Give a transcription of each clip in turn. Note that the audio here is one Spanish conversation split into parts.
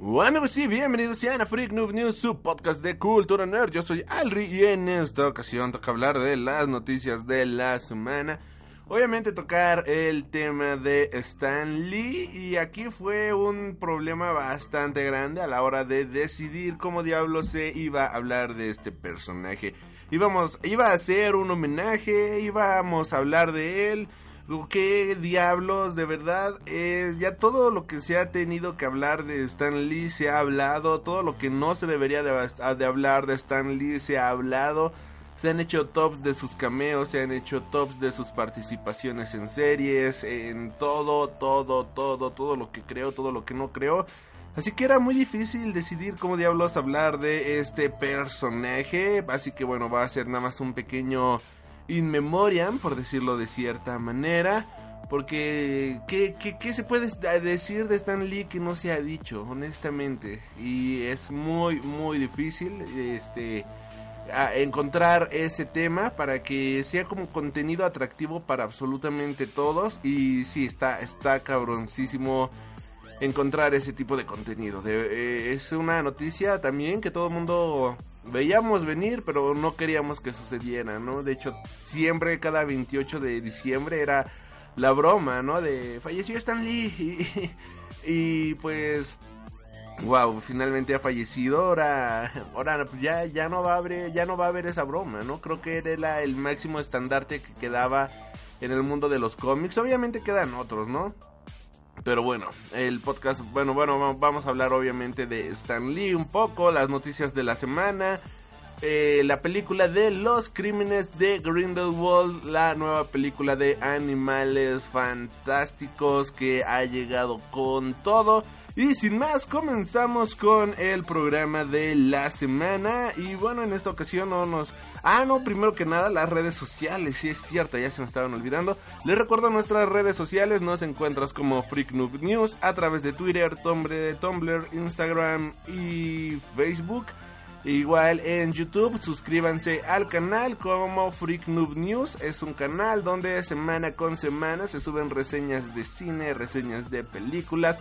Bueno, pues sí, bienvenidos a Freak Noob News, su podcast de cultura nerd. Yo soy Alri y en esta ocasión toca hablar de las noticias de la semana. Obviamente tocar el tema de Stan Lee y aquí fue un problema bastante grande a la hora de decidir cómo diablo se iba a hablar de este personaje. Íbamos, iba a ser un homenaje, íbamos a hablar de él, qué diablos, de verdad, es ya todo lo que se ha tenido que hablar de Stan Lee se ha hablado, todo lo que no se debería de, de hablar de Stan Lee se ha hablado. Se han hecho tops de sus cameos, se han hecho tops de sus participaciones en series, en todo, todo, todo, todo lo que creo, todo lo que no creo. Así que era muy difícil decidir cómo diablos hablar de este personaje. Así que bueno, va a ser nada más un pequeño in memoriam, por decirlo de cierta manera. Porque, ¿qué, qué, qué se puede decir de Stan Lee que no se ha dicho, honestamente? Y es muy, muy difícil. Este encontrar ese tema para que sea como contenido atractivo para absolutamente todos y sí está está cabroncísimo encontrar ese tipo de contenido eh, es una noticia también que todo el mundo veíamos venir pero no queríamos que sucediera no de hecho siempre cada 28 de diciembre era la broma no de falleció Stan Lee y, pues wow, finalmente ha fallecido, ahora, ahora ya, ya no va a haber, ya no va a haber esa broma, ¿no? Creo que era el máximo estandarte que quedaba en el mundo de los cómics. Obviamente quedan otros, ¿no? Pero bueno, el podcast, bueno, bueno, vamos a hablar obviamente de Stan Lee un poco, las noticias de la semana, eh, la película de Los Crímenes de Grindelwald, la nueva película de animales fantásticos que ha llegado con todo. Y sin más, comenzamos con el programa de la semana. Y bueno, en esta ocasión no nos... Ah, no, primero que nada, las redes sociales. Sí, es cierto, ya se me estaban olvidando. Les recuerdo nuestras redes sociales. Nos encuentras como Freak News a través de Twitter, Tumblr, Instagram y Facebook. Igual en YouTube, suscríbanse al canal como Freak News. Es un canal donde semana con semana se suben reseñas de cine, reseñas de películas,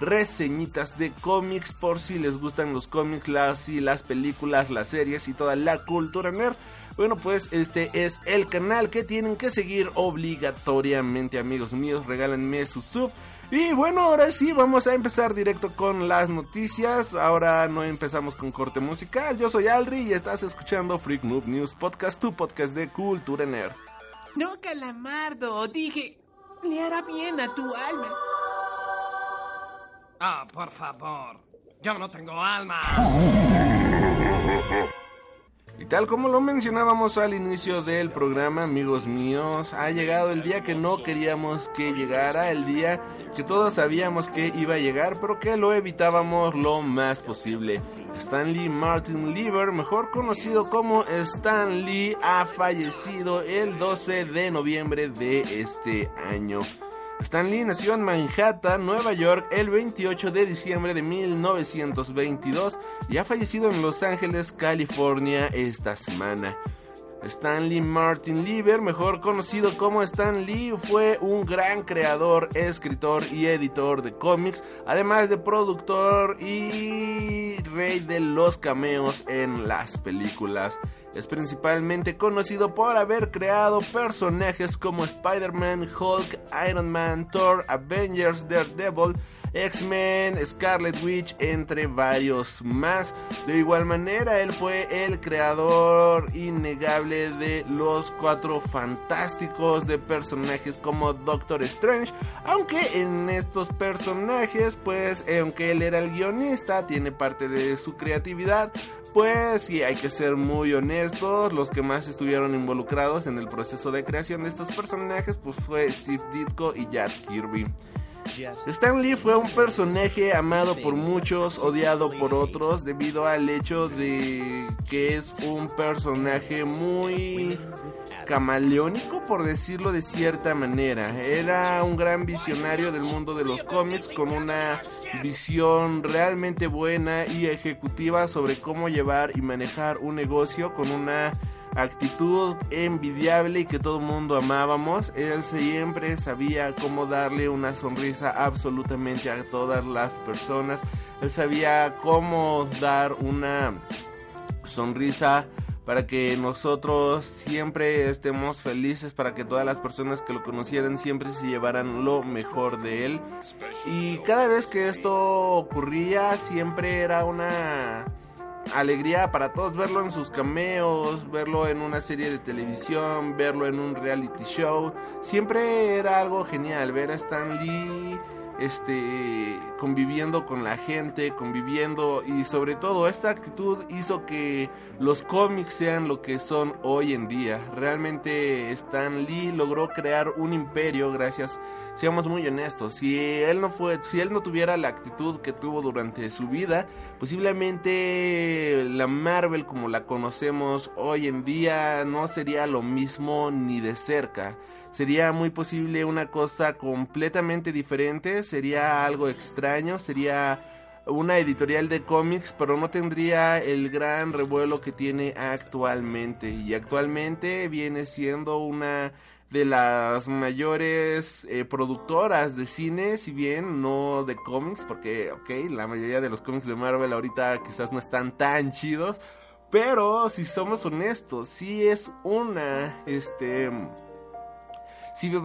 reseñitas de cómics por si les gustan los cómics, las y las películas, las series y toda la cultura nerd. Bueno, pues este es el canal que tienen que seguir obligatoriamente, amigos míos. Regálenme su sub. Y bueno, ahora sí, vamos a empezar directo con las noticias. Ahora no empezamos con corte musical. Yo soy Alri y estás escuchando Freak Noob News Podcast, tu podcast de cultura nerd. No, calamardo, dije, le hará bien a tu alma. Ah, por favor. Yo no tengo alma. Y tal como lo mencionábamos al inicio del programa, amigos míos, ha llegado el día que no queríamos que llegara, el día que todos sabíamos que iba a llegar, pero que lo evitábamos lo más posible. Stanley Martin Lieber, mejor conocido como Stan Lee, ha fallecido el 12 de noviembre de este año. Stan Lee nació en Manhattan, Nueva York, el 28 de diciembre de 1922 y ha fallecido en Los Ángeles, California, esta semana. Stanley Martin Lieber, mejor conocido como Stan Lee, fue un gran creador, escritor y editor de cómics, además de productor y rey de los cameos en las películas. Es principalmente conocido por haber creado personajes como Spider-Man, Hulk, Iron Man, Thor, Avengers, Daredevil, X-Men, Scarlet Witch, entre varios más. De igual manera, él fue el creador innegable de los cuatro fantásticos de personajes como Doctor Strange, aunque en estos personajes, pues, aunque él era el guionista, tiene parte de su creatividad, pues sí, hay que ser muy honestos, los que más estuvieron involucrados en el proceso de creación de estos personajes, pues fue Steve Ditko y Jack Kirby. Stan Lee fue un personaje amado por muchos, odiado por otros, debido al hecho de que es un personaje muy camaleónico, por decirlo de cierta manera. Era un gran visionario del mundo de los cómics con una visión realmente buena y ejecutiva sobre cómo llevar y manejar un negocio con una actitud envidiable y que todo mundo amábamos. Él siempre sabía cómo darle una sonrisa absolutamente a todas las personas. Él sabía cómo dar una sonrisa para que nosotros siempre estemos felices, para que todas las personas que lo conocieran siempre se llevaran lo mejor de él. Y cada vez que esto ocurría, siempre era una alegría para todos verlo en sus cameos, verlo en una serie de televisión, verlo en un reality show. Siempre era algo genial ver a Stan Lee este conviviendo con la gente, conviviendo y sobre todo esta actitud hizo que los cómics sean lo que son hoy en día. Realmente Stan Lee logró crear un imperio gracias, seamos muy honestos, si él no fue si él no tuviera la actitud que tuvo durante su vida, posiblemente la Marvel como la conocemos hoy en día no sería lo mismo ni de cerca sería muy posible una cosa completamente diferente, sería algo extraño, sería una editorial de cómics, pero no tendría el gran revuelo que tiene actualmente. Y actualmente viene siendo una de las mayores eh, productoras de cine, si bien no de cómics, porque, ok, la mayoría de los cómics de Marvel ahorita quizás no están tan chidos, pero si somos honestos, sí es una, este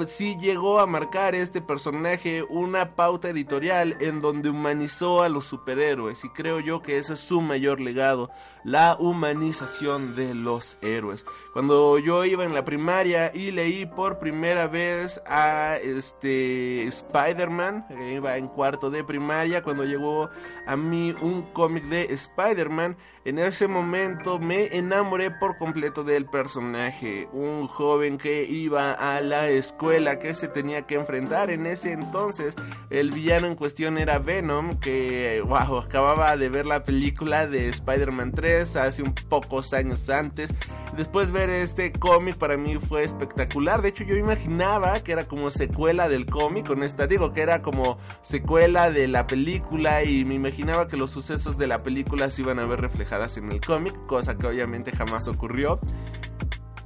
sí, llegó a marcar este personaje una pauta editorial en donde humanizó a los superhéroes y creo yo que ese es su mayor legado, la humanización de los héroes. Cuando yo iba en la primaria y leí por primera vez a este Spider-Man, iba en cuarto de primaria, cuando llegó a mí un cómic de Spider-Man, en ese momento me enamoré por completo del personaje, un joven que iba a la escuela que se tenía que enfrentar. En ese entonces el villano en cuestión era Venom, que wow, acababa de ver la película de Spider-Man 3 hace un pocos años antes. Después ver este cómic para mí fue espectacular. De hecho yo imaginaba que era como secuela del cómic, con esta digo que era como secuela de la película y me imaginaba que los sucesos de la película se iban a ver reflejados en el cómic, cosa que obviamente jamás ocurrió.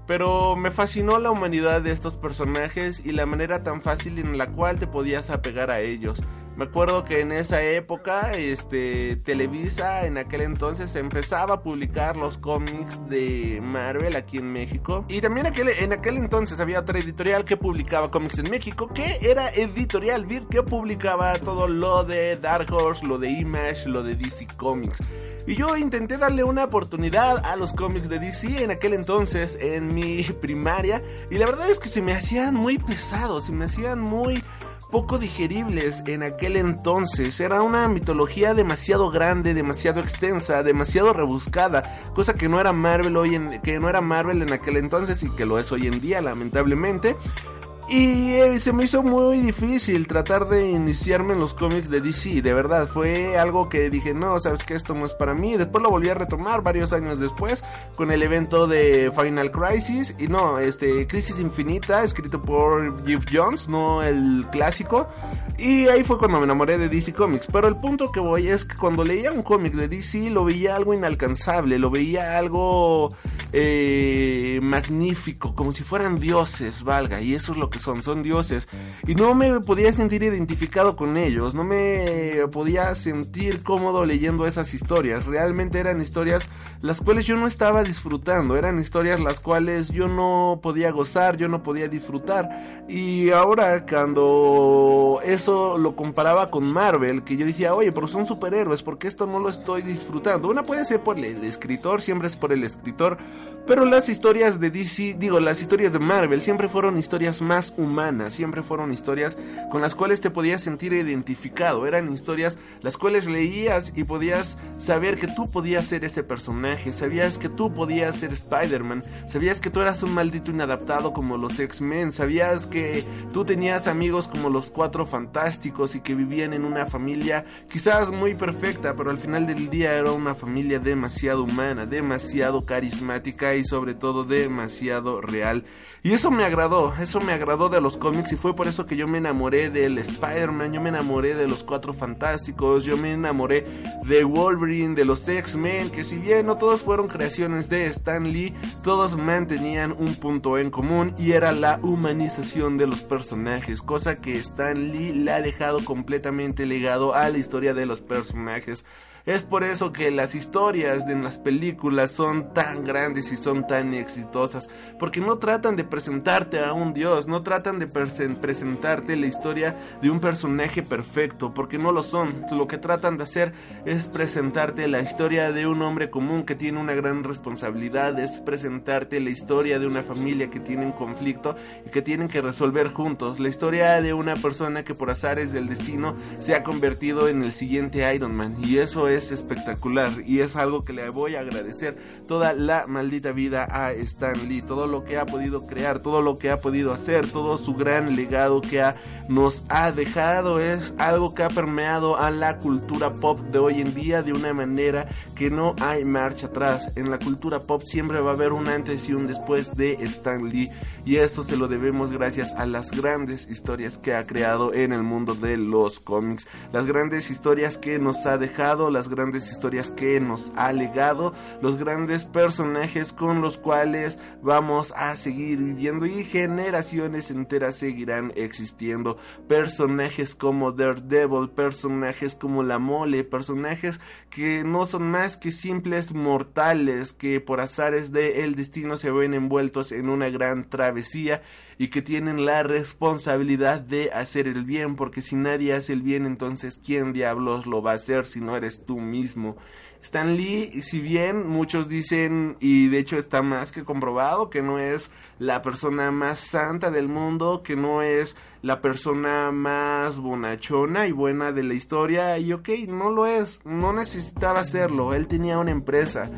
Pero me fascinó la humanidad de estos personajes y la manera tan fácil en la cual te podías apegar a ellos. Me acuerdo que en esa época, este, Televisa en aquel entonces empezaba a publicar los cómics de Marvel aquí en México. Y también en aquel entonces había otra editorial que publicaba cómics en México, que era Editorial Vid, que publicaba todo lo de Dark Horse, lo de Image, lo de DC Comics. Y yo intenté darle una oportunidad a los cómics de DC en aquel entonces, en mi primaria. Y la verdad es que se me hacían muy pesados, se me hacían muy poco digeribles en aquel entonces. Era una mitología demasiado grande, demasiado extensa, demasiado rebuscada, cosa que no era Marvel hoy en, que no era Marvel en aquel entonces y que lo es hoy en día, lamentablemente. Y eh, se me hizo muy difícil tratar de iniciarme en los cómics de DC, de verdad, fue algo que dije, no, sabes que esto no es para mí. Después lo volví a retomar varios años después con el evento de Final Crisis, y no, este, Crisis Infinita, escrito por Jeff Jones, no el clásico. Y ahí fue cuando me enamoré de DC Comics. Pero el punto que voy es que cuando leía un cómic de DC lo veía algo inalcanzable, lo veía algo eh, magnífico, como si fueran dioses, valga, y eso es lo que son, son dioses. Y no me podía sentir identificado con ellos, no me podía sentir cómodo leyendo esas historias. Realmente eran historias las cuales yo no estaba disfrutando, eran historias las cuales yo no podía gozar, yo no podía disfrutar. Y ahora cuando eso lo comparaba con Marvel, que yo decía, oye, pero son superhéroes, porque esto no lo estoy disfrutando? Una puede ser por el escritor, siempre es por el escritor, Pero las historias de DC, digo, las historias de Marvel siempre fueron historias más humanas, siempre fueron historias con las cuales te podías sentir identificado, eran historias las cuales leías y podías saber que tú podías ser ese personaje, sabías que tú podías ser Spider-Man, sabías que tú eras un maldito inadaptado como los X-Men, sabías que tú tenías amigos como los Cuatro Fantásticos y que vivían en una familia quizás muy perfecta, pero al final del día era una familia demasiado humana, demasiado carismática y sobre todo demasiado real. Y eso me agradó, eso me agradó de los cómics y fue por eso que yo me enamoré del Spider-Man, yo me enamoré de los Cuatro Fantásticos, yo me enamoré de Wolverine, de los X-Men, que si bien no todos fueron creaciones de Stan Lee, todos mantenían un punto en común y era la humanización de los personajes, cosa que Stan Lee le ha dejado completamente legado a la historia de los personajes. Es por eso que las historias de las películas son tan grandes y son tan exitosas, porque no tratan de presentarte a un dios, no tratan de presentarte la historia de un personaje perfecto, porque no lo son. Lo que tratan de hacer es presentarte la historia de un hombre común que tiene una gran responsabilidad, es presentarte la historia de una familia que tiene un conflicto y que tienen que resolver juntos, la historia de una persona que por azares del destino se ha convertido en el siguiente Iron Man y eso es es espectacular y es algo que le voy a agradecer toda la maldita vida a Stan Lee, todo lo que ha podido crear, todo lo que ha podido hacer, todo su gran legado que ha, nos ha dejado es algo que ha permeado a la cultura pop de hoy en día de una manera que no hay marcha atrás. En la cultura pop siempre va a haber un antes y un después de Stan Lee y eso se lo debemos gracias a las grandes historias que ha creado en el mundo de los cómics, las grandes historias que nos ha dejado, las grandes historias que nos ha legado, los grandes personajes con los cuales vamos a seguir viviendo y generaciones enteras seguirán existiendo. Personajes como Daredevil, personajes como La Mole, personajes que no son más que simples mortales que por azares del el destino se ven envueltos en una gran travesía y que tienen la responsabilidad de hacer el bien, porque si nadie hace el bien, entonces ¿quién diablos lo va a hacer si no eres tú mismo? Stan Lee, si bien muchos dicen, y de hecho está más que comprobado, que no es la persona más santa del mundo, que no es la persona más bonachona y buena de la historia, y ok, no lo es, no necesitaba hacerlo, él tenía una empresa,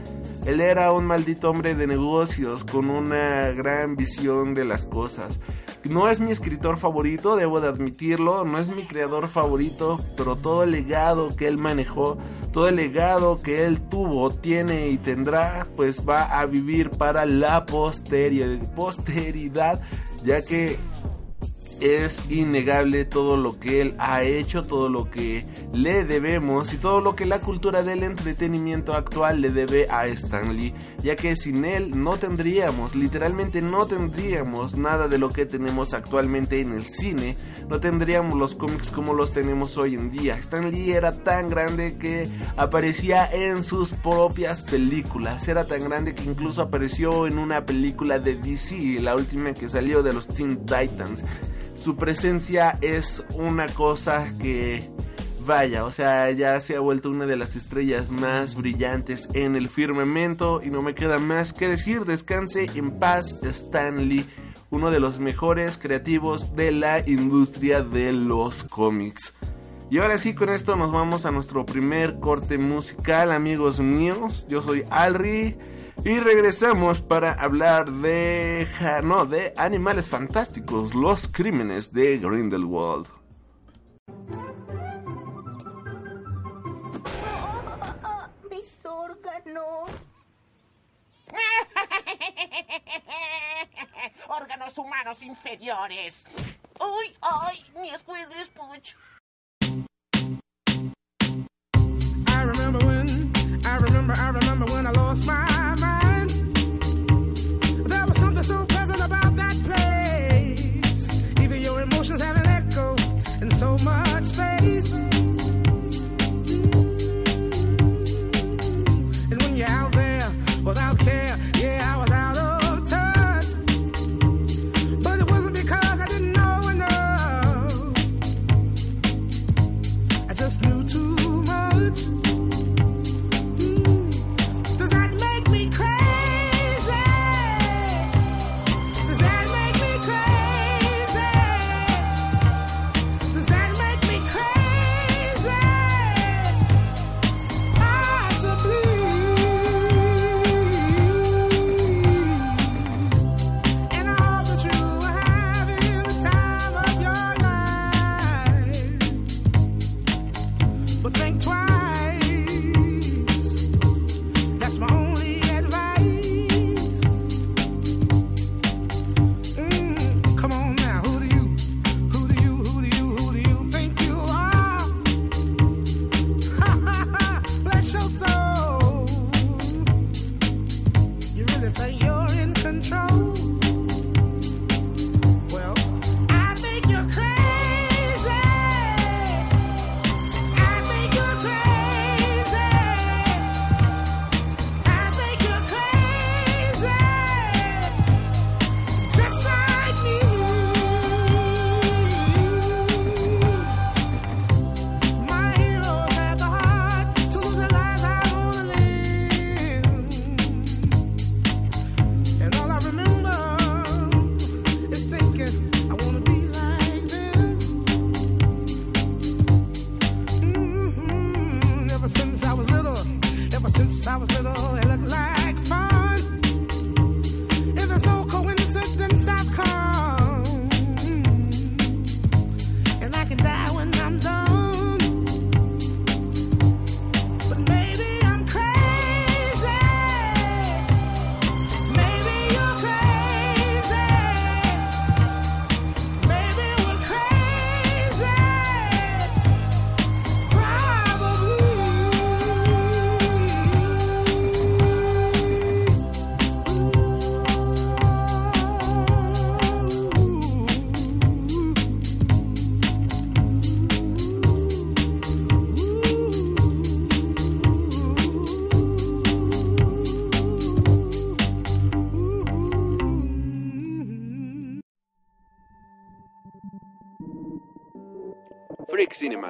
él era un maldito hombre de negocios con una gran visión de las cosas. No es mi escritor favorito, debo de admitirlo, no es mi creador favorito, pero todo el legado que él manejó, todo el legado que él tuvo, tiene y tendrá, pues va a vivir para la posteridad, ya que es innegable todo lo que él ha hecho, todo lo que le debemos y todo lo que la cultura del entretenimiento actual le debe a Stan Lee, ya que sin él no tendríamos, literalmente no tendríamos nada de lo que tenemos actualmente en el cine, no tendríamos los cómics como los tenemos hoy en día. Stan Lee era tan grande que aparecía en sus propias películas, era tan grande que incluso apareció en una película de DC, la última que salió de los Teen Titans su presencia es una cosa que vaya, o sea, ya se ha vuelto una de las estrellas más brillantes en el firmamento y no me queda más que decir, descanse en paz Stanley, uno de los mejores creativos de la industria de los cómics. Y ahora sí, con esto nos vamos a nuestro primer corte musical, amigos míos. Yo soy Alri. Y regresamos para hablar de, no, de Animales Fantásticos, los crímenes de Grindelwald. Mis órganos. órganos humanos inferiores. ¡Uy, ay! Mi Squiggly Spooch. I remember when, I remember, I remember when I lost my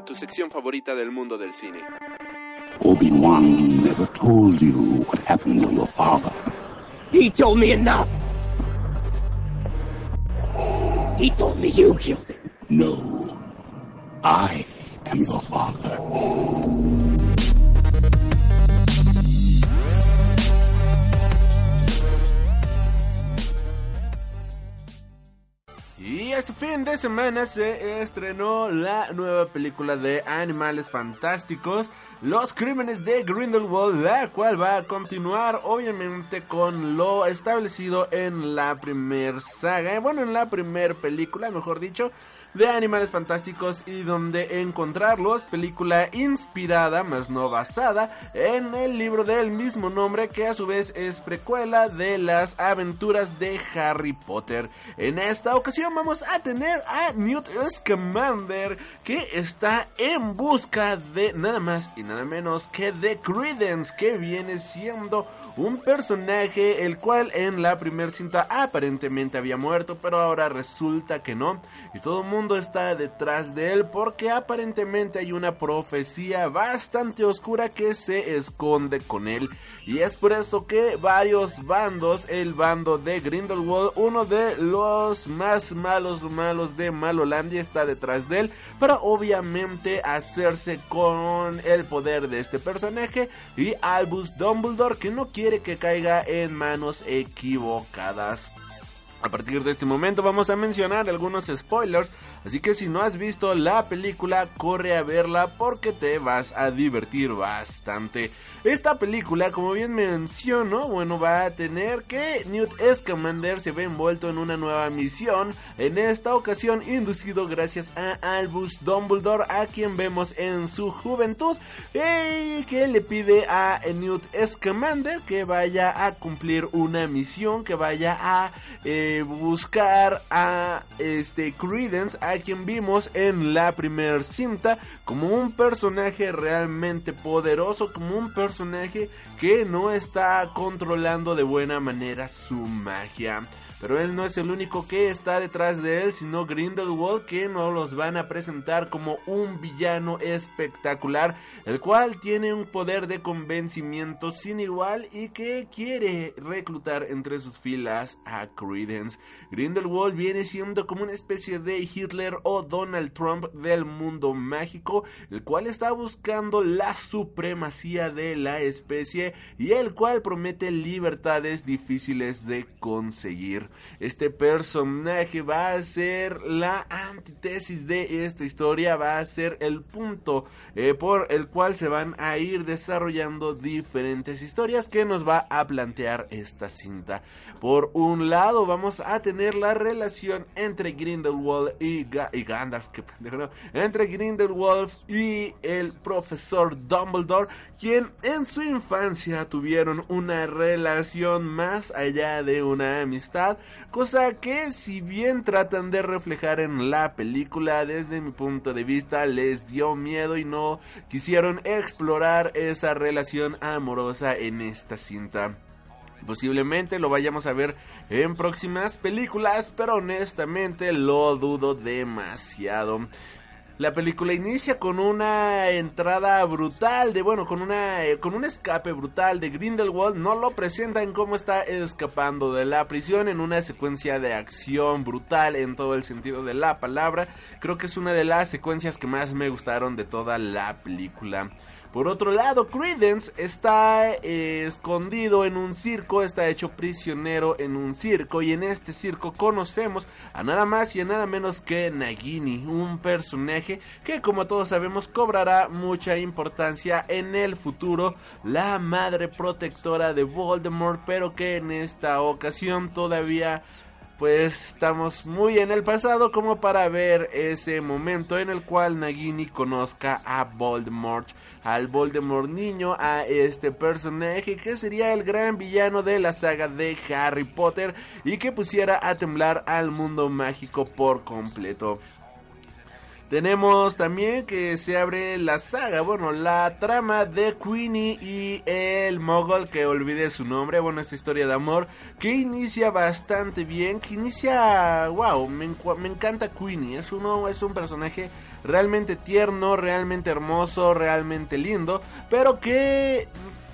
tu sección favorita del mundo del cine. Obi-Wan never told you what happened to your father. He told me enough. He told me you killed him. No. I am your father. Este fin de semana se estrenó la nueva película de Animales Fantásticos, Los Crímenes de Grindelwald, la cual va a continuar obviamente con lo establecido en la primer saga, bueno, en la primer película, mejor dicho, de Animales Fantásticos y donde encontrarlos, película inspirada, más no basada, en el libro del mismo nombre que a su vez es precuela de las aventuras de Harry Potter. En esta ocasión vamos a tener a Newt Scamander que está en busca de nada más y nada menos que de Credence que viene siendo un personaje el cual en la primera cinta aparentemente había muerto, pero ahora resulta que no. Y todo el mundo está detrás de él porque aparentemente hay una profecía bastante oscura que se esconde con él. Y es por eso que varios bandos, el bando de Grindelwald, uno de los más malos malos de Malolandia está detrás de él para obviamente hacerse con el poder de este personaje y Albus Dumbledore que no quiere que caiga en manos equivocadas. A partir de este momento vamos a mencionar algunos spoilers, así que si no has visto la película, corre a verla porque te vas a divertir bastante. Esta película, como bien menciono, bueno, va a tener que Newt Scamander se ve envuelto en una nueva misión, en esta ocasión inducido gracias a Albus Dumbledore, a quien vemos en su juventud, y que le pide a Newt Scamander que vaya a cumplir una misión, que vaya a eh, buscar a este Credence, a quien vimos en la primera cinta como un personaje realmente poderoso, como un personaje que no está controlando de buena manera su magia. Pero él no es el único que está detrás de él, sino Grindelwald, que nos los van a presentar como un villano espectacular, el cual tiene un poder de convencimiento sin igual y que quiere reclutar entre sus filas a Credence. Grindelwald viene siendo como una especie de Hitler o Donald Trump del mundo mágico, el cual está buscando la supremacía de la especie y el cual promete libertades difíciles de conseguir. Este personaje va a ser la antítesis de esta historia, va a ser el punto eh, por el cual se van a ir desarrollando diferentes historias que nos va a plantear esta cinta. Por un lado vamos a tener la relación entre Grindelwald y Ga- y Gandalf, entre Grindelwald y el profesor Dumbledore, quien en su infancia tuvieron una relación más allá de una amistad, cosa que si bien tratan de reflejar en la película, desde mi punto de vista les dio miedo y no quisieron explorar esa relación amorosa en esta cinta. Posiblemente lo vayamos a ver en próximas películas, pero honestamente lo dudo demasiado. La película inicia con una entrada brutal de bueno, con una eh, con un escape brutal de Grindelwald, no lo presentan como está escapando de la prisión en una secuencia de acción brutal en todo el sentido de la palabra. Creo que es una de las secuencias que más me gustaron de toda la película. Por otro lado, Credence está eh, escondido en un circo, está hecho prisionero en un circo y en este circo conocemos a nada más y a nada menos que Nagini, un personaje que como todos sabemos cobrará mucha importancia en el futuro, la madre protectora de Voldemort, pero que en esta ocasión todavía pues estamos muy en el pasado como para ver ese momento en el cual Nagini conozca a Voldemort, al Voldemort niño, a este personaje que sería el gran villano de la saga de Harry Potter y que pusiera a temblar al mundo mágico por completo. Tenemos también que se abre la saga, bueno, la trama de Queenie y el Mogul, que olvidé su nombre, bueno, esta historia de amor, que inicia bastante bien, que inicia, wow, me encanta Queenie, es, uno, es un personaje realmente tierno, realmente hermoso, realmente lindo, pero que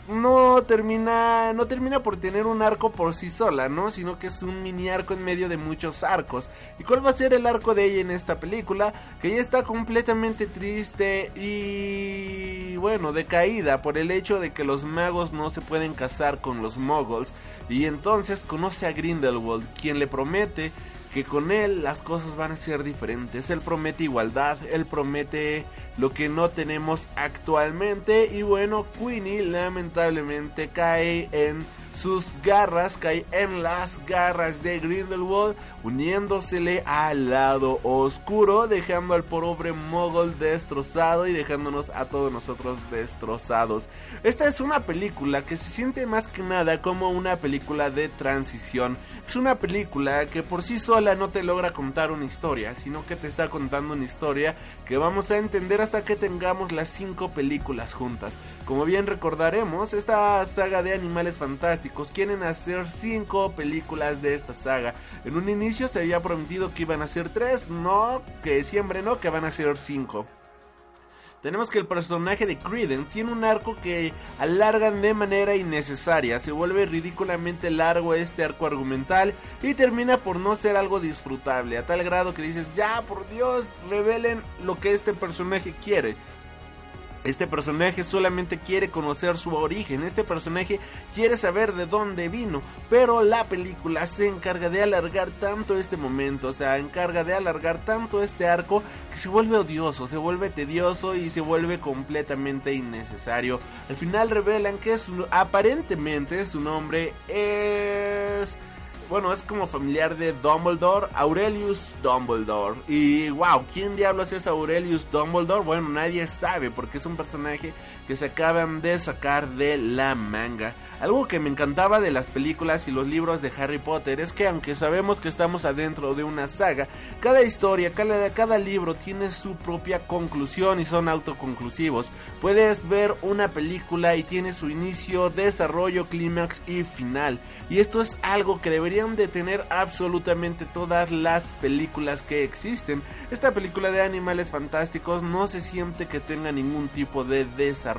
no termina no termina por tener un arco por sí sola, ¿no? Sino que es un mini arco en medio de muchos arcos. ¿Y cuál va a ser el arco de ella en esta película? Que ella está completamente triste y bueno, decaída por el hecho de que los magos no se pueden casar con los muggles y entonces conoce a Grindelwald, quien le promete que con él las cosas van a ser diferentes. Él promete igualdad, él promete lo que no tenemos actualmente y bueno, Queenie lamentablemente cae en sus garras, cae en las garras de Grindelwald, uniéndosele al lado oscuro, dejando al pobre Mogul destrozado y dejándonos a todos nosotros destrozados. Esta es una película que se siente más que nada como una película de transición. Es una película que por sí sola no te logra contar una historia, sino que te está contando una historia que vamos a entender hasta que tengamos las cinco películas juntas. Como bien recordaremos, esta saga de animales fantásticos quieren hacer cinco películas de esta saga. En un inicio se había prometido que iban a ser tres, no, que siempre no, que van a ser cinco. Tenemos que el personaje de Credence tiene un arco que alargan de manera innecesaria, se vuelve ridículamente largo este arco argumental y termina por no ser algo disfrutable, a tal grado que dices, ya por Dios, revelen lo que este personaje quiere. Este personaje solamente quiere conocer su origen, este personaje quiere saber de dónde vino, pero la película se encarga de alargar tanto este momento, o sea, encarga de alargar tanto este arco que se vuelve odioso, se vuelve tedioso y se vuelve completamente innecesario. Al final revelan que su, aparentemente su nombre es bueno, es como familiar de Dumbledore, Aurelius Dumbledore. Y wow, ¿quién diablos es Aurelius Dumbledore? Bueno, nadie sabe porque es un personaje que se acaban de sacar de la manga. Algo que me encantaba de las películas y los libros de Harry Potter es que aunque sabemos que estamos adentro de una saga, cada historia, cada, cada libro tiene su propia conclusión y son autoconclusivos. Puedes ver una película y tiene su inicio, desarrollo, clímax y final. Y esto es algo que deberían de tener absolutamente todas las películas que existen. Esta película de animales fantásticos no se siente que tenga ningún tipo de desarrollo,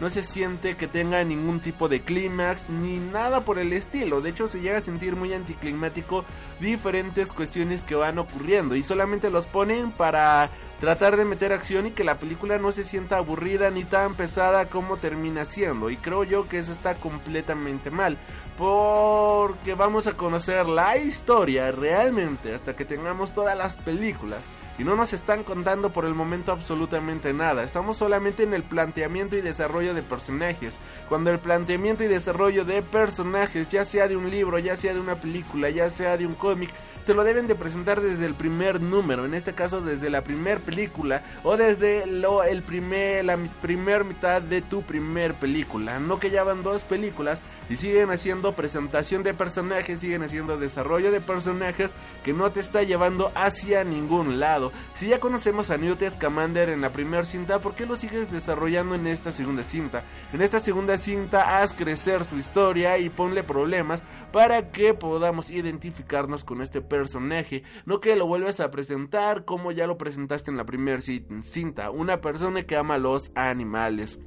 no se siente que tenga ningún tipo de clímax ni nada por el estilo. De hecho, se llega a sentir muy anticlimático diferentes cuestiones que van ocurriendo y solamente los ponen para tratar de meter acción y que la película no se sienta aburrida ni tan pesada como termina siendo. Y creo yo que eso está completamente mal. Porque vamos a conocer la historia realmente hasta que tengamos todas las películas y no nos están contando por el momento absolutamente nada. Estamos solamente en el planteamiento y desarrollo de personajes. Cuando el planteamiento y desarrollo de personajes, ya sea de un libro, ya sea de una película, ya sea de un cómic, te lo deben de presentar desde el primer número, en este caso desde la primer película o desde lo, el primer, la primer mitad de tu primer película. No que ya van dos películas y siguen haciendo presentación de personajes, siguen haciendo desarrollo de personajes que no te está llevando hacia ningún lado. Si ya conocemos a Newt Scamander en la primera cinta, ¿por qué lo sigues desarrollando en esta segunda cinta? En esta segunda cinta haz crecer su historia y ponle problemas para que podamos identificarnos con este personaje, no que lo vuelvas a presentar como ya lo presentaste en la primera cinta, una persona que ama los animales.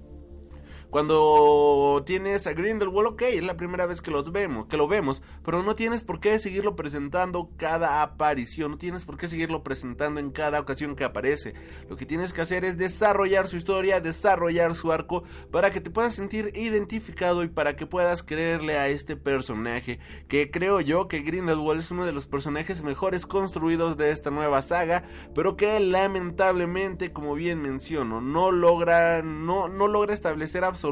Cuando tienes a Grindelwald, ok, es la primera vez que los vemos, que lo vemos, pero no tienes por qué seguirlo presentando cada aparición, no tienes por qué seguirlo presentando en cada ocasión que aparece. Lo que tienes que hacer es desarrollar su historia, desarrollar su arco para que te puedas sentir identificado y para que puedas creerle a este personaje, que creo yo que Grindelwald es uno de los personajes mejores construidos de esta nueva saga, pero que lamentablemente, como bien menciono, no logra no no logra establecer absolutamente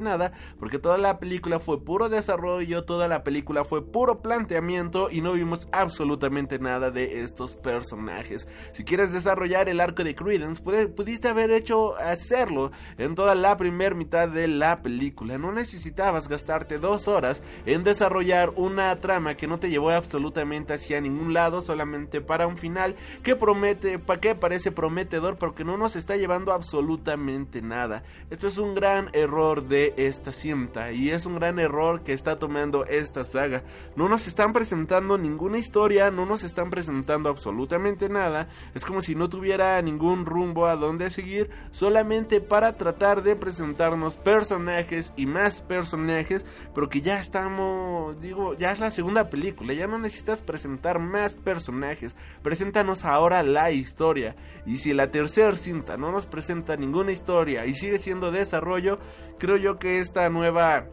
nada, porque toda la película fue puro desarrollo, toda la película fue puro planteamiento y no vimos absolutamente nada de estos personajes. Si quieres desarrollar el arco de Credence, pudiste haber hecho hacerlo en toda la primera mitad de la película. No necesitabas gastarte dos horas en desarrollar una trama que no te llevó absolutamente hacia ningún lado, solamente para un final que promete, para que parece prometedor, porque no nos está llevando absolutamente nada. Esto es un gran error de esta cinta y es un gran error que está tomando esta saga. No nos están presentando ninguna historia, no nos están presentando absolutamente nada. Es como si no tuviera ningún rumbo a donde seguir, solamente para tratar de presentarnos personajes y más personajes, pero que ya estamos, digo, ya es la segunda película, ya no necesitas presentar más personajes. Preséntanos ahora la historia. Y si la tercera cinta no nos presenta ninguna historia y sigue siendo desarrollo, creo yo que esta nueva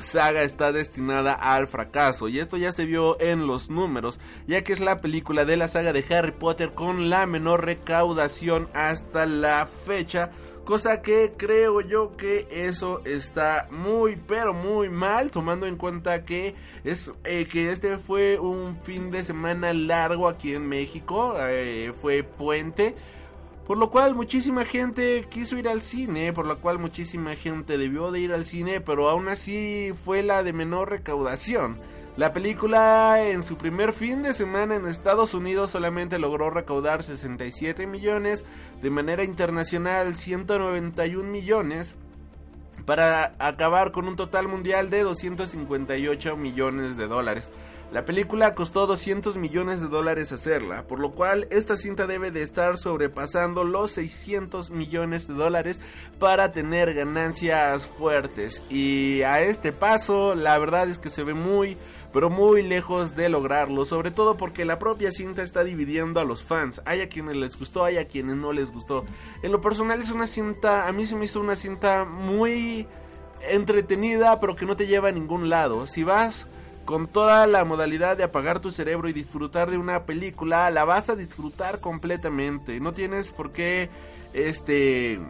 saga está destinada al fracaso y esto ya se vio en los números ya que es la película de la saga de Harry Potter con la menor recaudación hasta la fecha cosa que creo yo que eso está muy pero muy mal tomando en cuenta que es eh, que este fue un fin de semana largo aquí en México eh, fue puente por lo cual muchísima gente quiso ir al cine, por lo cual muchísima gente debió de ir al cine, pero aún así fue la de menor recaudación. La película en su primer fin de semana en Estados Unidos solamente logró recaudar 67 millones, de manera internacional 191 millones, para acabar con un total mundial de 258 millones de dólares. La película costó 200 millones de dólares hacerla, por lo cual esta cinta debe de estar sobrepasando los 600 millones de dólares para tener ganancias fuertes. Y a este paso, la verdad es que se ve muy, pero muy lejos de lograrlo, sobre todo porque la propia cinta está dividiendo a los fans. Hay a quienes les gustó, hay a quienes no les gustó. En lo personal es una cinta, a mí se me hizo una cinta muy entretenida, pero que no te lleva a ningún lado. Si vas con toda la modalidad de apagar tu cerebro y disfrutar de una película, la vas a disfrutar completamente. No tienes por qué, este,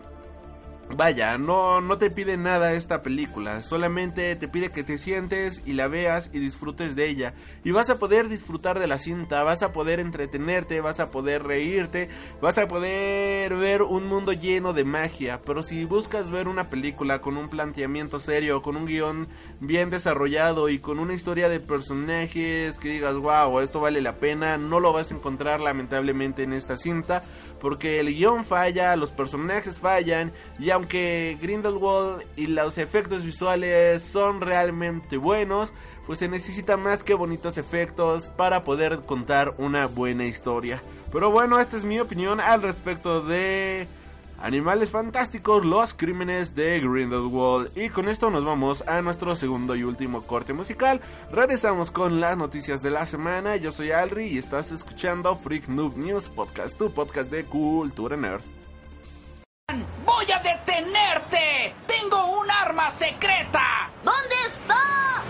Vaya, no, no te pide nada esta película, solamente te pide que te sientes y la veas y disfrutes de ella. Y vas a poder disfrutar de la cinta, vas a poder entretenerte, vas a poder reírte, vas a poder ver un mundo lleno de magia. Pero si buscas ver una película con un planteamiento serio, con un guion bien desarrollado y con una historia de personajes que digas, wow, esto vale la pena, no lo vas a encontrar lamentablemente en esta cinta porque el guion falla, los personajes fallan y aunque Grindelwald y los efectos visuales son realmente buenos, pues se necesita más que bonitos efectos para poder contar una buena historia. Pero bueno, esta es mi opinión al respecto de Animales Fantásticos, los crímenes de Grindelwald. Y con esto nos vamos a nuestro segundo y último corte musical. Regresamos con las noticias de la semana. Yo soy Alri y estás escuchando Freak Noob News Podcast, tu podcast de cultura nerd. ¡Voy a detenerte! ¡Tengo un arma secreta! ¿Dónde está?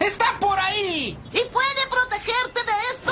¡Está por ahí! ahí! ¿Y puede protegerte de esto?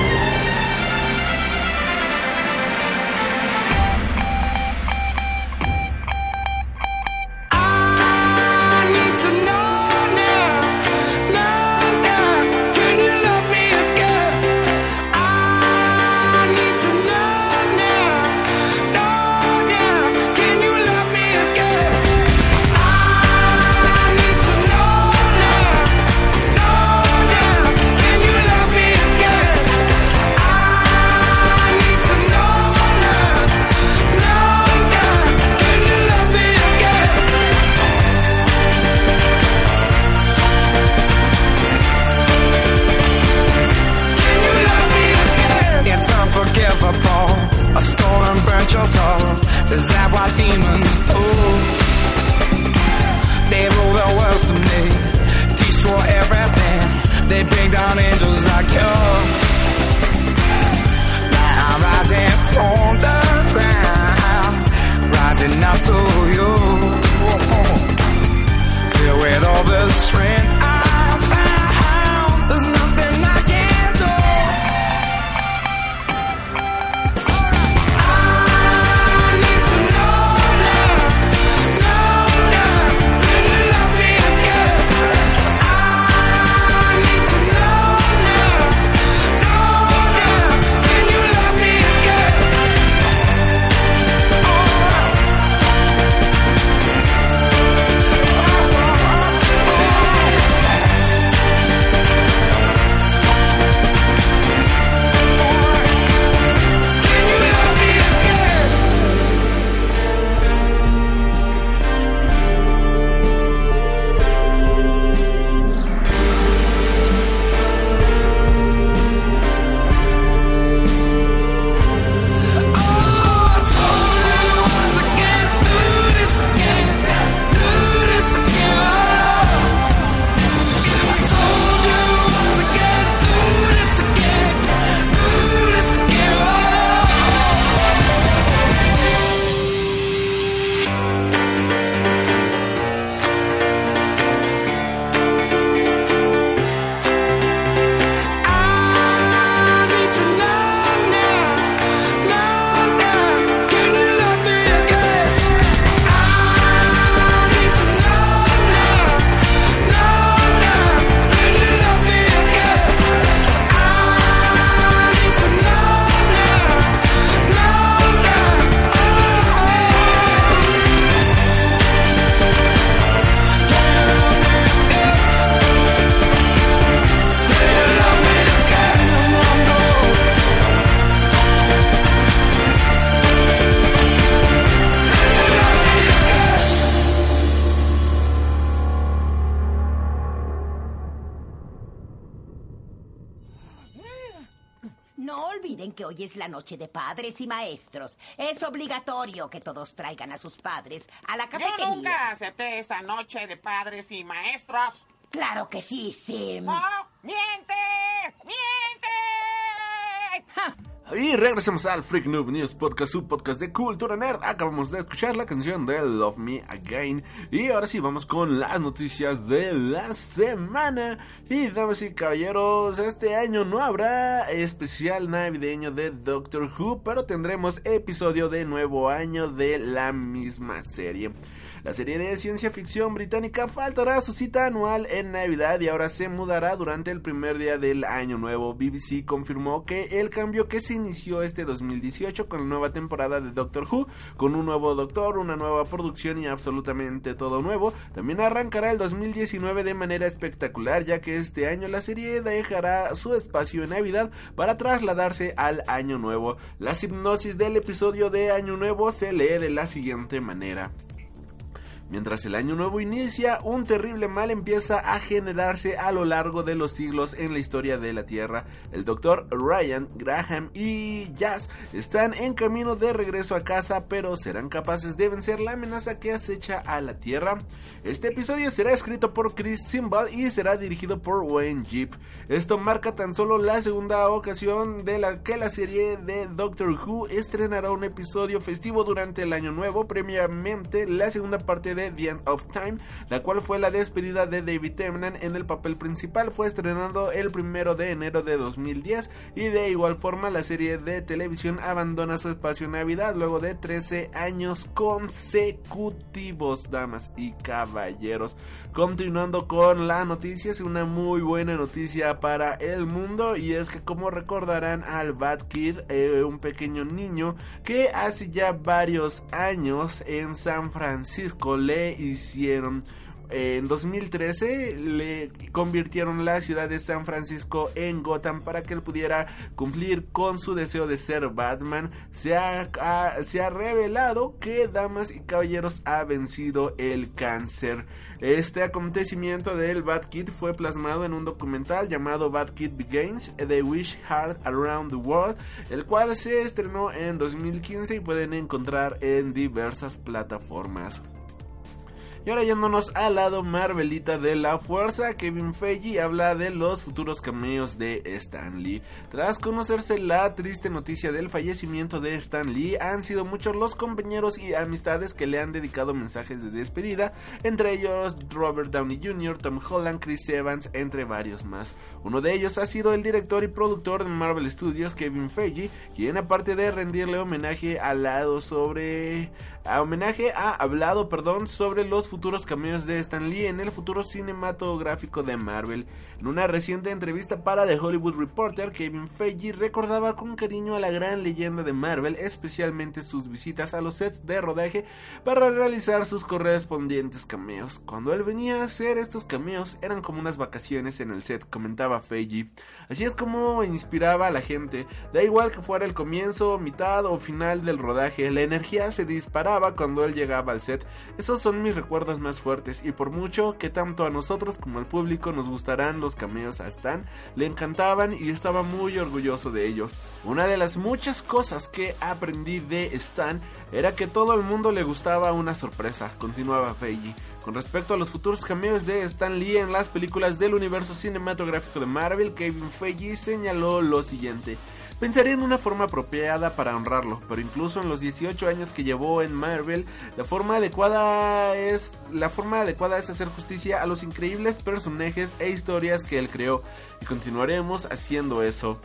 Hoy es la noche de padres y maestros. Es obligatorio que todos traigan a sus padres a la Yo cafetería. nunca acepté esta noche de padres y maestros. Claro que sí, Sim. ¡No! ¡Miente! ¡Miente! Y regresamos al Freak Noob News Podcast, su podcast de cultura nerd. Acabamos de escuchar la canción de Love Me Again. Y ahora sí, vamos con las noticias de la semana. Y damas y caballeros, este año no habrá especial navideño de Doctor Who, pero tendremos episodio de nuevo año de la misma serie. La serie de ciencia ficción británica faltará su cita anual en Navidad y ahora se mudará durante el primer día del año nuevo. BBC confirmó que el cambio que se inició este 2018 con la nueva temporada de Doctor Who, con un nuevo doctor, una nueva producción y absolutamente todo nuevo. También arrancará el 2019 de manera espectacular, ya que este año la serie dejará su espacio en Navidad para trasladarse al Año Nuevo. La hipnosis del episodio de Año Nuevo se lee de la siguiente manera. Mientras el año nuevo inicia, un terrible mal empieza a generarse a lo largo de los siglos en la historia de la Tierra. El doctor Ryan, Graham y Jazz están en camino de regreso a casa, pero ¿serán capaces de vencer la amenaza que acecha a la Tierra? Este episodio será escrito por Chris Simbal y será dirigido por Wayne Jeep. Esto marca tan solo la segunda ocasión de la que la serie de Doctor Who estrenará un episodio festivo durante el año nuevo, previamente la segunda parte de The End of Time, la cual fue la despedida de David Tennant en el papel principal, fue estrenado el primero de enero de 2010 y de igual forma la serie de televisión abandona su espacio Navidad luego de 13 años consecutivos, damas y caballeros. Continuando con la noticia, es una muy buena noticia para el mundo y es que como recordarán al Bad Kid, eh, un pequeño niño que hace ya varios años en San Francisco le hicieron en 2013 le convirtieron la ciudad de San Francisco en Gotham para que él pudiera cumplir con su deseo de ser Batman. Se ha, se ha revelado que, damas y caballeros, ha vencido el cáncer. Este acontecimiento del Bat Kid fue plasmado en un documental llamado Bat Kid Begins, The Wish Heart Around the World, el cual se estrenó en 2015 y pueden encontrar en diversas plataformas. Y ahora yéndonos al lado Marvelita de la fuerza, Kevin Feige habla de los futuros cameos de Stan Lee. Tras conocerse la triste noticia del fallecimiento de Stan Lee, han sido muchos los compañeros y amistades que le han dedicado mensajes de despedida, entre ellos Robert Downey Jr., Tom Holland, Chris Evans, entre varios más. Uno de ellos ha sido el director y productor de Marvel Studios, Kevin Feige, quien aparte de rendirle homenaje al lado sobre a homenaje ha hablado, perdón, sobre los futuros cameos de Stan Lee en el futuro cinematográfico de Marvel. En una reciente entrevista para The Hollywood Reporter, Kevin Feige recordaba con cariño a la gran leyenda de Marvel, especialmente sus visitas a los sets de rodaje para realizar sus correspondientes cameos. Cuando él venía a hacer estos cameos eran como unas vacaciones en el set, comentaba Feige. Así es como inspiraba a la gente. Da igual que fuera el comienzo, mitad o final del rodaje, la energía se disparaba cuando él llegaba al set. Esos son mis recuerdos más fuertes y por mucho que tanto a nosotros como al público nos gustarán los cameos a Stan, le encantaban y estaba muy orgulloso de ellos. Una de las muchas cosas que aprendí de Stan era que todo el mundo le gustaba una sorpresa, continuaba Feige. Con respecto a los futuros cameos de Stan Lee en las películas del universo cinematográfico de Marvel, Kevin Feige señaló lo siguiente. Pensaría en una forma apropiada para honrarlo, pero incluso en los 18 años que llevó en Marvel, la forma adecuada es la forma adecuada es hacer justicia a los increíbles personajes e historias que él creó y continuaremos haciendo eso.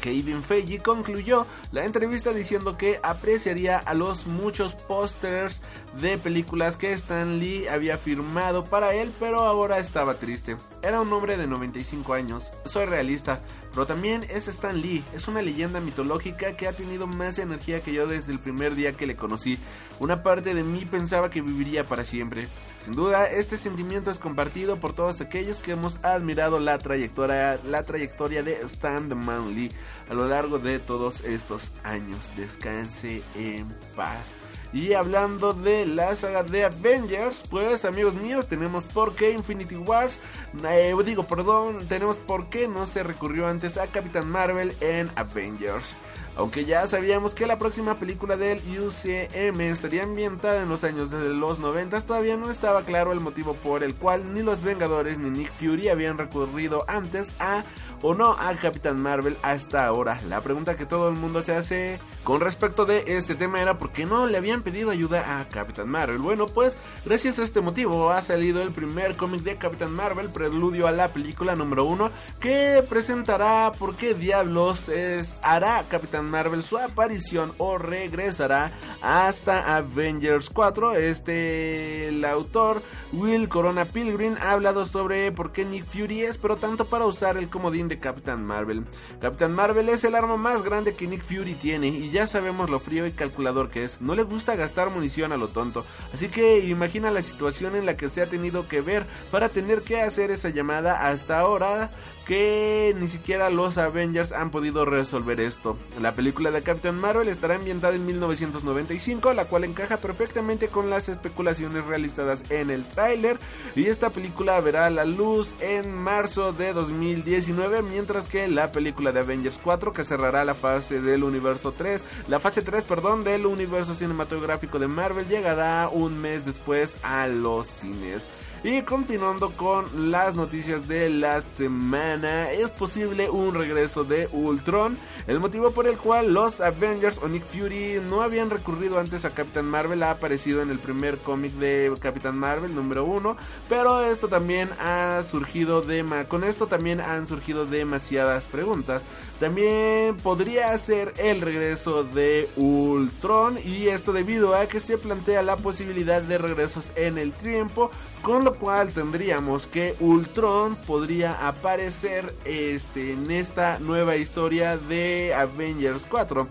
Kevin Feige concluyó la entrevista diciendo que apreciaría a los muchos pósters de películas que Stan Lee había firmado para él, pero ahora estaba triste. Era un hombre de 95 años, soy realista, pero también es Stan Lee, es una leyenda mitológica que ha tenido más energía que yo desde el primer día que le conocí. Una parte de mí pensaba que viviría para siempre. Sin duda, este sentimiento es compartido por todos aquellos que hemos admirado la trayectoria, la trayectoria de Stan the Man Lee a lo largo de todos estos años. Descanse en paz. Y hablando de la saga de Avengers, pues amigos míos, tenemos por qué Infinity Wars, eh, digo, perdón, tenemos por qué no se recurrió antes a Capitán Marvel en Avengers. Aunque ya sabíamos que la próxima película del UCM estaría ambientada en los años de los 90, todavía no estaba claro el motivo por el cual ni los Vengadores ni Nick Fury habían recurrido antes a o no a Capitán Marvel hasta ahora. La pregunta que todo el mundo se hace con respecto de este tema era por qué no le habían pedido ayuda a Capitán Marvel. Bueno, pues gracias a este motivo ha salido el primer cómic de Capitán Marvel, preludio a la película número uno, que presentará por qué diablos es, hará Capitán Marvel su aparición o regresará hasta Avengers 4. Este, el autor Will Corona Pilgrim ha hablado sobre por qué Nick Fury es, pero tanto para usar el comodín de Capitán Marvel. Capitán Marvel es el arma más grande que Nick Fury tiene y ya sabemos lo frío y calculador que es. No le gusta gastar munición a lo tonto, así que imagina la situación en la que se ha tenido que ver para tener que hacer esa llamada hasta ahora que ni siquiera los Avengers han podido resolver esto. La película de Captain Marvel estará ambientada en 1995, la cual encaja perfectamente con las especulaciones realizadas en el tráiler y esta película verá la luz en marzo de 2019, mientras que la película de Avengers 4 que cerrará la fase del universo 3, la fase 3, perdón, del universo cinematográfico de Marvel llegará un mes después a los cines. Y continuando con las noticias de la semana, es posible un regreso de Ultron. El motivo por el cual los Avengers o Nick Fury no habían recurrido antes a Captain Marvel ha aparecido en el primer cómic de Captain Marvel número 1, pero esto también ha surgido con esto también han surgido demasiadas preguntas. También podría ser el regreso de Ultron y esto debido a que se plantea la posibilidad de regresos en el tiempo, con lo cual tendríamos que Ultron podría aparecer este, en esta nueva historia de Avengers 4.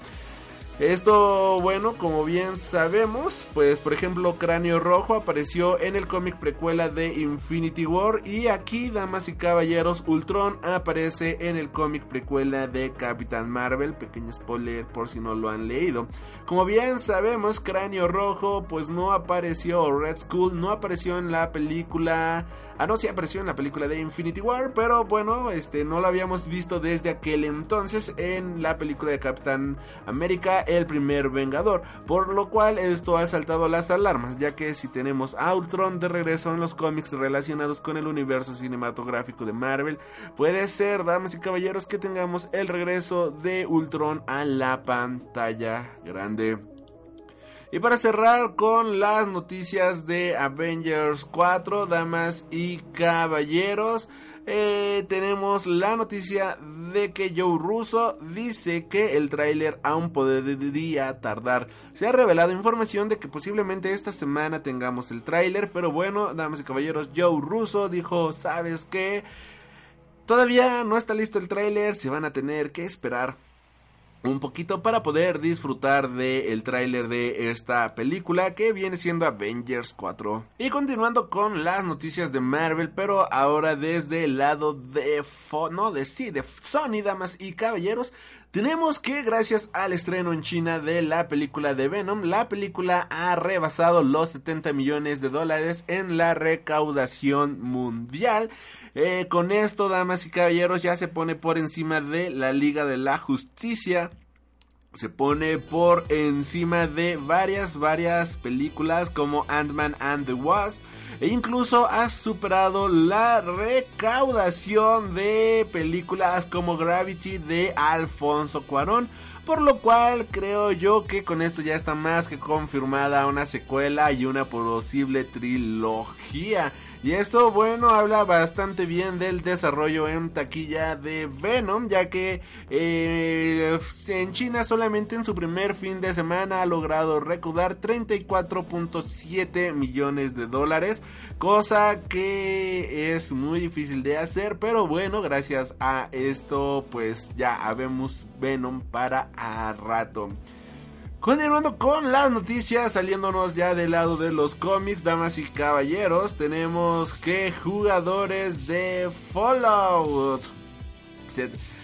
Esto, bueno, como bien sabemos, pues por ejemplo Cráneo Rojo apareció en el cómic precuela de Infinity War y aquí, damas y caballeros, Ultron aparece en el cómic precuela de Capitán Marvel, pequeño spoiler por si no lo han leído. Como bien sabemos, Cráneo Rojo pues no apareció, Red Skull no apareció en la película, ah no, sí apareció en la película de Infinity War, pero bueno, este no lo habíamos visto desde aquel entonces en la película de Capitán América el primer Vengador, por lo cual esto ha saltado las alarmas, ya que si tenemos a Ultron de regreso en los cómics relacionados con el universo cinematográfico de Marvel, puede ser, damas y caballeros, que tengamos el regreso de Ultron a la pantalla grande. Y para cerrar con las noticias de Avengers 4, damas y caballeros, eh, tenemos la noticia de que Joe Russo dice que el tráiler aún podría tardar. Se ha revelado información de que posiblemente esta semana tengamos el tráiler, pero bueno, damas y caballeros, Joe Russo dijo, ¿sabes qué? Todavía no está listo el tráiler, se van a tener que esperar un poquito para poder disfrutar del el tráiler de esta película que viene siendo Avengers 4. Y continuando con las noticias de Marvel, pero ahora desde el lado de no de sí, de Sony, damas y caballeros, tenemos que gracias al estreno en China de la película de Venom, la película ha rebasado los 70 millones de dólares en la recaudación mundial. Eh, con esto, damas y caballeros, ya se pone por encima de la Liga de la Justicia. Se pone por encima de varias, varias películas como Ant-Man and the Wasp. E incluso ha superado la recaudación de películas como Gravity de Alfonso Cuarón. Por lo cual creo yo que con esto ya está más que confirmada una secuela y una posible trilogía. Y esto, bueno, habla bastante bien del desarrollo en taquilla de Venom, ya que eh, en China solamente en su primer fin de semana ha logrado recaudar 34.7 millones de dólares, cosa que es muy difícil de hacer, pero bueno, gracias a esto, pues ya habemos Venom para a rato. Continuando con las noticias, saliéndonos ya del lado de los cómics, damas y caballeros, tenemos que jugadores de Fallout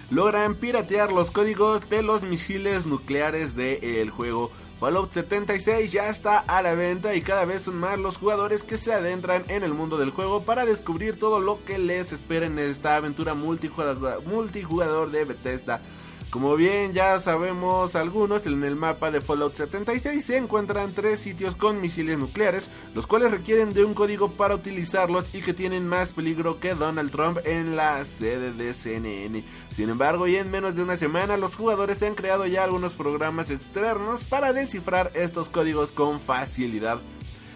logran piratear los códigos de los misiles nucleares del juego. Fallout 76 ya está a la venta y cada vez son más los jugadores que se adentran en el mundo del juego para descubrir todo lo que les espera en esta aventura multijugador de Bethesda. Como bien ya sabemos algunos, en el mapa de Fallout 76 se encuentran tres sitios con misiles nucleares, los cuales requieren de un código para utilizarlos y que tienen más peligro que Donald Trump en la sede de CNN. Sin embargo, y en menos de una semana, los jugadores han creado ya algunos programas externos para descifrar estos códigos con facilidad.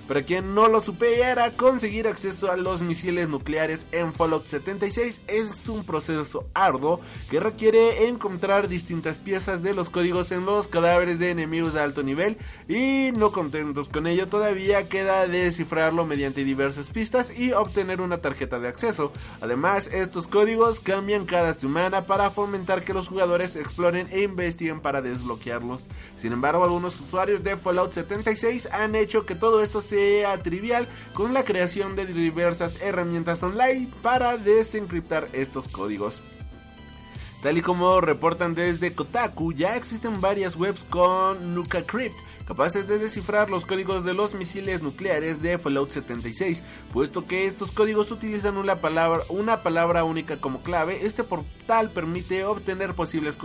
Para quien no lo supiera, conseguir acceso a los misiles nucleares en Fallout 76 es un proceso arduo que requiere encontrar distintas piezas de los códigos en los cadáveres de enemigos de alto nivel y no contentos con ello todavía queda descifrarlo mediante diversas pistas y obtener una tarjeta de acceso. Además, estos códigos cambian cada semana para fomentar que los jugadores exploren e investiguen para desbloquearlos. Sin embargo, algunos usuarios de Fallout 76 han hecho que todo esto sea trivial con la creación de diversas herramientas online para desencriptar estos códigos. Tal y como reportan desde Kotaku, ya existen varias webs con NukaCrypt capaces de descifrar los códigos de los misiles nucleares de Fallout 76, puesto que estos códigos utilizan una palabra, una palabra única como clave. Este portal permite obtener posibles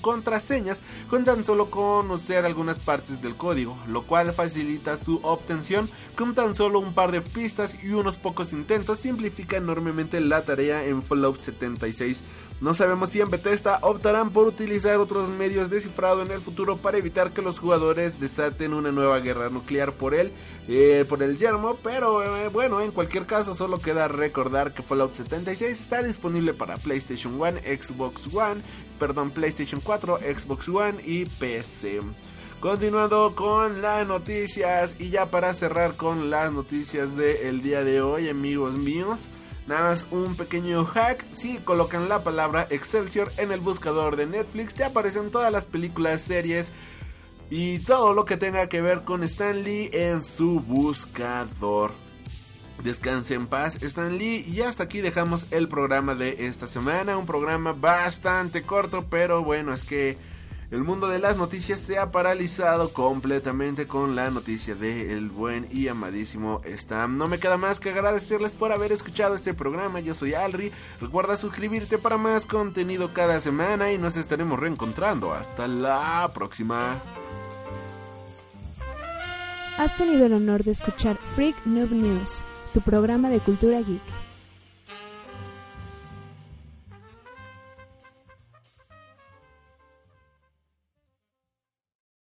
contraseñas con tan solo conocer algunas partes del código, lo cual facilita su obtención con tan solo un par de pistas y unos pocos intentos simplifica enormemente la tarea en Fallout 76. No sabemos si en Bethesda optarán por utilizar otros medios de cifrado en el futuro para evitar que los jugadores desaten una nueva guerra nuclear por él, eh, por el yermo, pero eh, bueno, en cualquier caso solo queda recordar que Fallout 76 está disponible para PlayStation 1, Xbox One, perdón, PlayStation 4, Xbox One y PC. Continuando con las noticias y ya para cerrar con las noticias del día de hoy, amigos míos. Nada más un pequeño hack. Si colocan la palabra Excelsior en el buscador de Netflix, te aparecen todas las películas, series y todo lo que tenga que ver con Stan Lee en su buscador. Descanse en paz, Stan Lee. Y hasta aquí dejamos el programa de esta semana. Un programa bastante corto, pero bueno, es que el mundo de las noticias se ha paralizado completamente con la noticia de el buen y amadísimo Stam. No me queda más que agradecerles por haber escuchado este programa. Yo soy Alri. Recuerda suscribirte para más contenido cada semana y nos estaremos reencontrando. Hasta la próxima. Has tenido el honor de escuchar Freak Noob News, tu programa de cultura geek.